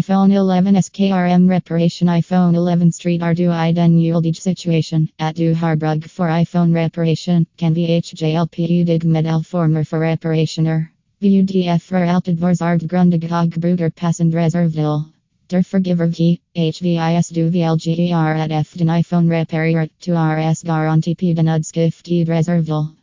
iPhone 11 SKRM reparation iPhone 11 Street Ardu I den situation at Du Harbrug for iPhone reparation can VHJLP dig medal former for reparationer. VUDF for Altidvors Ard Grundig Bruder Passend reservil Der Forgiver key HVIS du VLGER at F den iPhone reparier to RS Garantie P den Udskift Reservdil.